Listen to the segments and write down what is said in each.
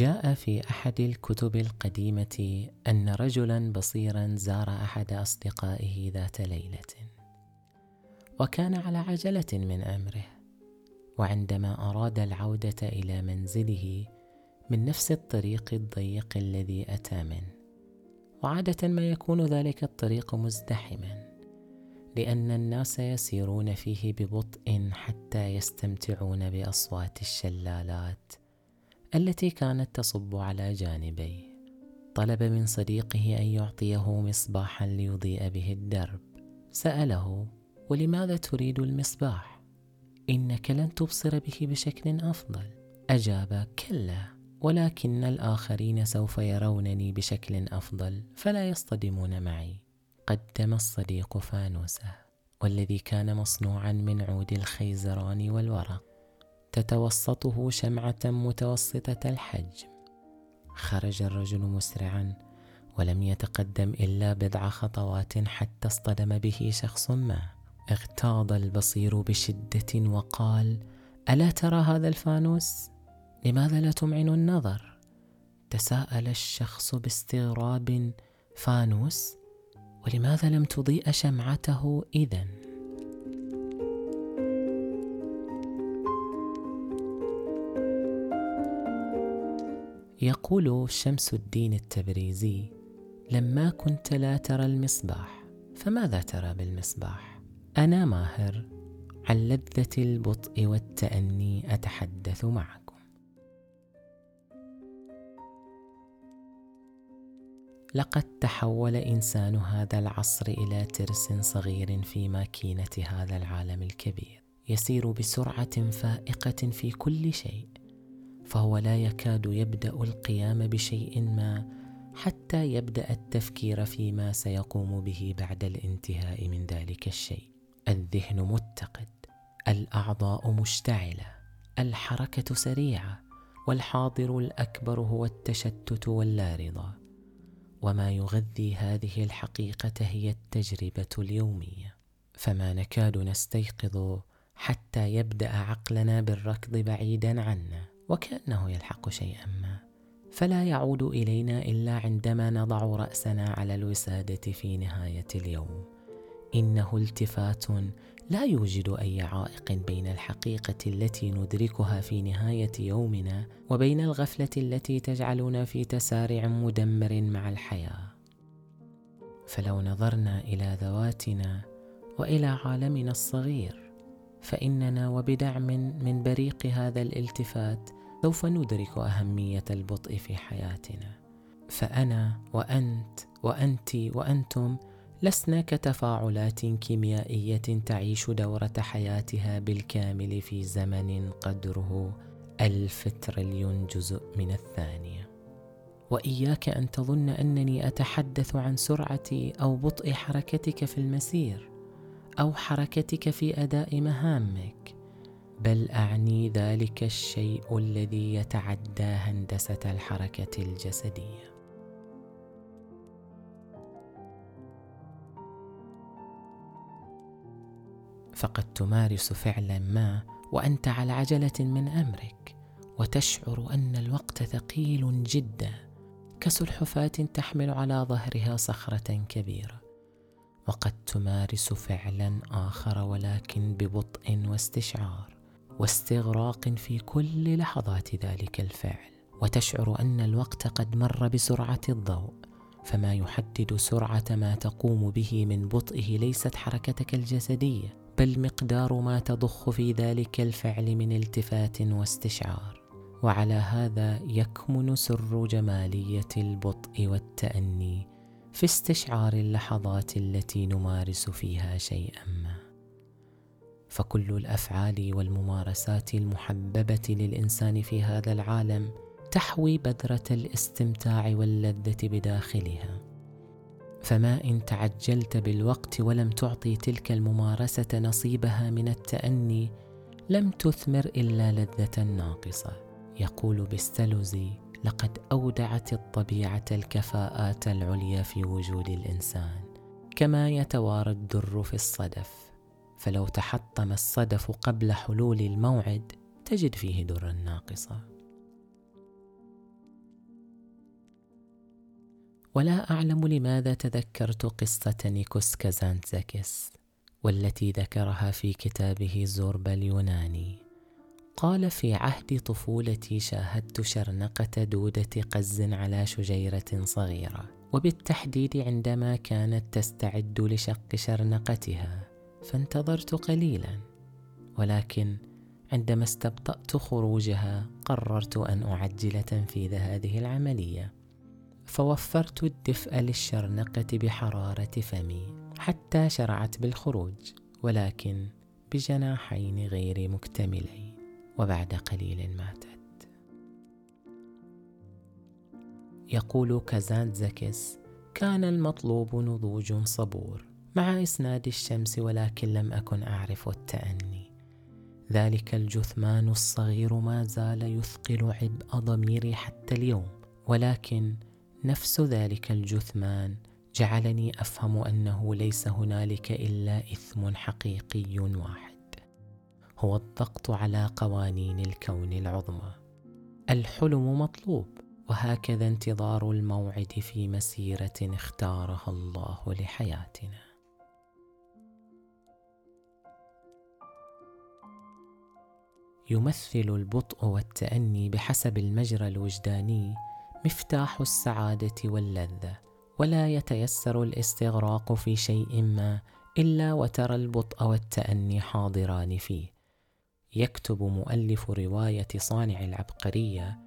جاء في أحد الكتب القديمة أن رجلا بصيرا زار أحد أصدقائه ذات ليلة وكان على عجلة من أمره وعندما أراد العودة إلى منزله من نفس الطريق الضيق الذي أتى منه وعادة ما يكون ذلك الطريق مزدحما لأن الناس يسيرون فيه ببطء حتى يستمتعون بأصوات الشلالات التي كانت تصب على جانبيه. طلب من صديقه أن يعطيه مصباحا ليضيء به الدرب. سأله ولماذا تريد المصباح؟ إنك لن تبصر به بشكل أفضل. أجاب كلا ولكن الآخرين سوف يرونني بشكل أفضل فلا يصطدمون معي. قدم الصديق فانوسه والذي كان مصنوعا من عود الخيزران والورق. تتوسطه شمعة متوسطة الحجم خرج الرجل مسرعا ولم يتقدم إلا بضع خطوات حتى اصطدم به شخص ما اغتاض البصير بشدة وقال ألا ترى هذا الفانوس؟ لماذا لا تمعن النظر؟ تساءل الشخص باستغراب فانوس؟ ولماذا لم تضيء شمعته إذن؟ يقول شمس الدين التبريزي لما كنت لا ترى المصباح فماذا ترى بالمصباح؟ أنا ماهر عن لذة البطء والتأني أتحدث معكم. لقد تحول إنسان هذا العصر إلى ترس صغير في ماكينة هذا العالم الكبير يسير بسرعة فائقة في كل شيء. فهو لا يكاد يبدأ القيام بشيء ما حتى يبدأ التفكير فيما سيقوم به بعد الانتهاء من ذلك الشيء. الذهن متقد الأعضاء مشتعلة الحركة سريعة والحاضر الأكبر هو التشتت واللارضه وما يغذي هذه الحقيقة هي التجربة اليومية. فما نكاد نستيقظ حتى يبدأ عقلنا بالركض بعيدا عنا. وكأنه يلحق شيئا ما. فلا يعود إلينا إلا عندما نضع رأسنا على الوسادة في نهاية اليوم. إنه التفات لا يوجد أي عائق بين الحقيقة التي ندركها في نهاية يومنا وبين الغفلة التي تجعلنا في تسارع مدمر مع الحياة. فلو نظرنا إلى ذواتنا وإلى عالمنا الصغير فإننا وبدعم من بريق هذا الالتفات سوف ندرك أهمية البطء في حياتنا. فأنا وأنت وأنت وأنتم لسنا كتفاعلات كيميائية تعيش دورة حياتها بالكامل في زمن قدره الف تريليون جزء من الثانية. وإياك أن تظن أنني أتحدث عن سرعة أو بطء حركتك في المسير أو حركتك في أداء مهامك. بل أعني ذلك الشيء الذي يتعدى هندسة الحركة الجسدية. فقد تمارس فعلا ما وأنت على عجلة من أمرك وتشعر أن الوقت ثقيل جدا كسلحفاة تحمل على ظهرها صخرة كبيرة. وقد تمارس فعلا آخر ولكن ببطء واستشعار. واستغراق في كل لحظات ذلك الفعل. وتشعر أن الوقت قد مر بسرعة الضوء فما يحدد سرعة ما تقوم به من بطئه ليست حركتك الجسدية بل مقدار ما تضخ في ذلك الفعل من التفات واستشعار. وعلى هذا يكمن سر جمالية البطء والتأني في استشعار اللحظات التي نمارس فيها شيئا ما. فكل الأفعال والممارسات المحببة للإنسان في هذا العالم تحوي بذره الاستمتاع واللذة بداخلها. فما إن تعجلت بالوقت ولم تعطي تلك الممارسة نصيبها من التأني لم تثمر إلا لذة ناقصة. يقول بستلوزي لقد أودعت الطبيعة الكفاءات العليا في وجود الإنسان كما يتوارى الدر في الصدف. فلو تحطم الصدف قبل حلول الموعد تجد فيه درا ناقصا ولا أعلم لماذا تذكرت قصة نيكوس كازانتزاكس والتي ذكرها في كتابه زوربا اليوناني. قال في عهد طفولتي شاهدت شرنقة دودة قز على شجيرة صغيرة وبالتحديد عندما كانت تستعد لشق شرنقتها. فانتظرت قليلا ولكن عندما استبطأت خروجها قررت أن أعجل تنفيذ هذه العملية. فوفرت الدفء للشرنقة بحرارة فمي حتى شرعت بالخروج ولكن بجناحين غير مكتملين وبعد قليل ماتت. يقول كازانتزاكس كان المطلوب نضوج صبور مع إسناد الشمس ولكن لم أكن أعرف التأني. ذلك الجثمان الصغير ما زال يثقل عبء ضميري حتى اليوم ولكن نفس ذلك الجثمان جعلني أفهم أنه ليس هنالك إلا إثم حقيقي واحد. هو الضغط على قوانين الكون العظمى. الحلم مطلوب وهكذا انتظار الموعد في مسيرة اختارها الله لحياتنا. يمثل البطء والتأني بحسب المجرى الوجداني مفتاح السعادة واللذة ولا يتيسر الاستغراق في شيء ما إلا وترى البطء والتأني حاضران فيه. يكتب مؤلف رواية صانع العبقرية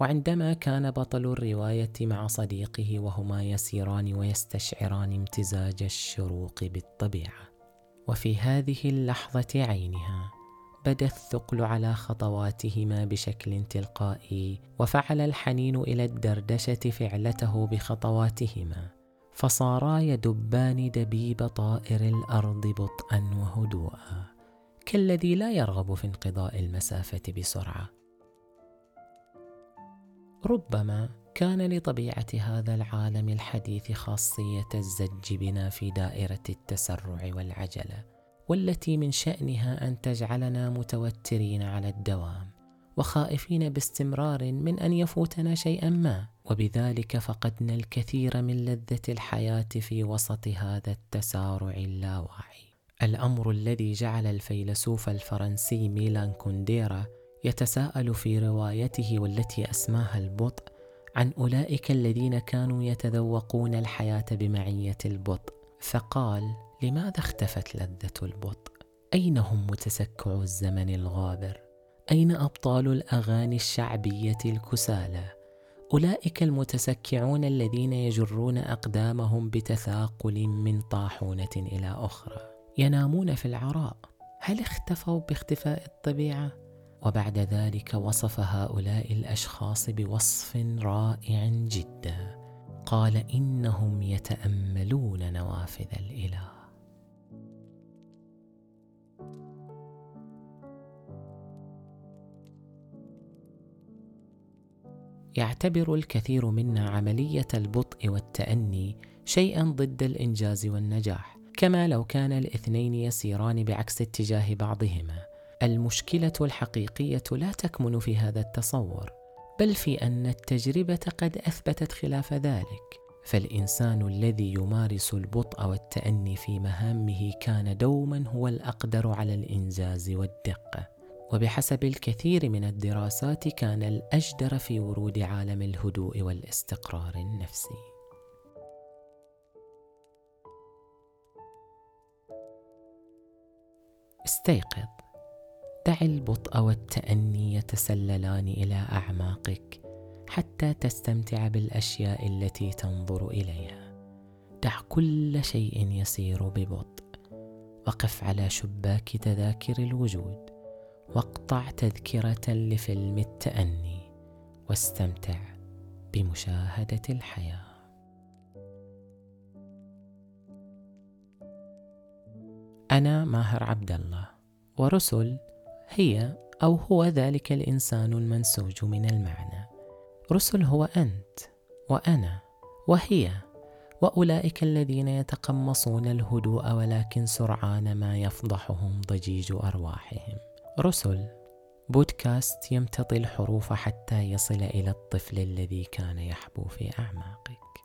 وعندما كان بطل الرواية مع صديقه وهما يسيران ويستشعران امتزاج الشروق بالطبيعة. وفي هذه اللحظة عينها بدا الثقل على خطواتهما بشكل تلقائي وفعل الحنين إلى الدردشه فعلته بخطواتهما. فصارا يدبان دبيب طائر الأرض بطئا وهدوءا. كالذي لا يرغب في انقضاء المسافه بسرعة. ربما كان لطبيعه هذا العالم الحديث خاصيه الزج بنا في دائره التسرع والعجله والتي من شأنها أن تجعلنا متوترين على الدوام وخائفين باستمرار من أن يفوتنا شيئا ما. وبذلك فقدنا الكثير من لذة الحياة في وسط هذا التسارع اللاواعي. الأمر الذي جعل الفيلسوف الفرنسي ميلان كونديرا يتساءل في روايته والتي أسماها البطء عن أولئك الذين كانوا يتذوقون الحياة بمعية البطء. فقال لماذا اختفت لذة البطء؟ أين هم متسكع الزمن الغابر؟ أين أبطال الأغاني الشعبية الكسالى؟ أولئك المتسكعون الذين يجرون أقدامهم بتثاقل من طاحونة إلى أخرى ينامون في العراء هل اختفوا باختفاء الطبيعة؟ وبعد ذلك وصف هؤلاء الأشخاص بوصف رائع جدا قال إنهم يتأملون نوافذ الإله يعتبر الكثير منا عملية البطء والتأني شيئا ضد الإنجاز والنجاح كما لو كان الاثنين يسيران بعكس اتجاه بعضهما. المشكلة الحقيقية لا تكمن في هذا التصور بل في أن التجربة قد أثبتت خلاف ذلك. فالإنسان الذي يمارس البطء والتأني في مهامه كان دوما هو الأقدر على الإنجاز والدقة. وبحسب الكثير من الدراسات كان الأجدر في ورود عالم الهدوء والاستقرار النفسي. استيقظ دع البطء والتأني يتسللان إلى أعماقك حتى تستمتع بالأشياء التي تنظر إليها. دع كل شيء يسير ببطء. وقف على شباك تذاكر الوجود واقطع تذكرة لفيلم التأني واستمتع بمشاهدة الحياة. أنا ماهر عبد الله ورسل هي أو هو ذلك الإنسان المنسوج من المعنى. رسل هو أنت وأنا وهي وأولئك الذين يتقمصون الهدوء ولكن سرعان ما يفضحهم ضجيج أرواحهم رسل. بودكاست يمتطي الحروف حتى يصل إلى الطفل الذي كان يحبو في أعماقك.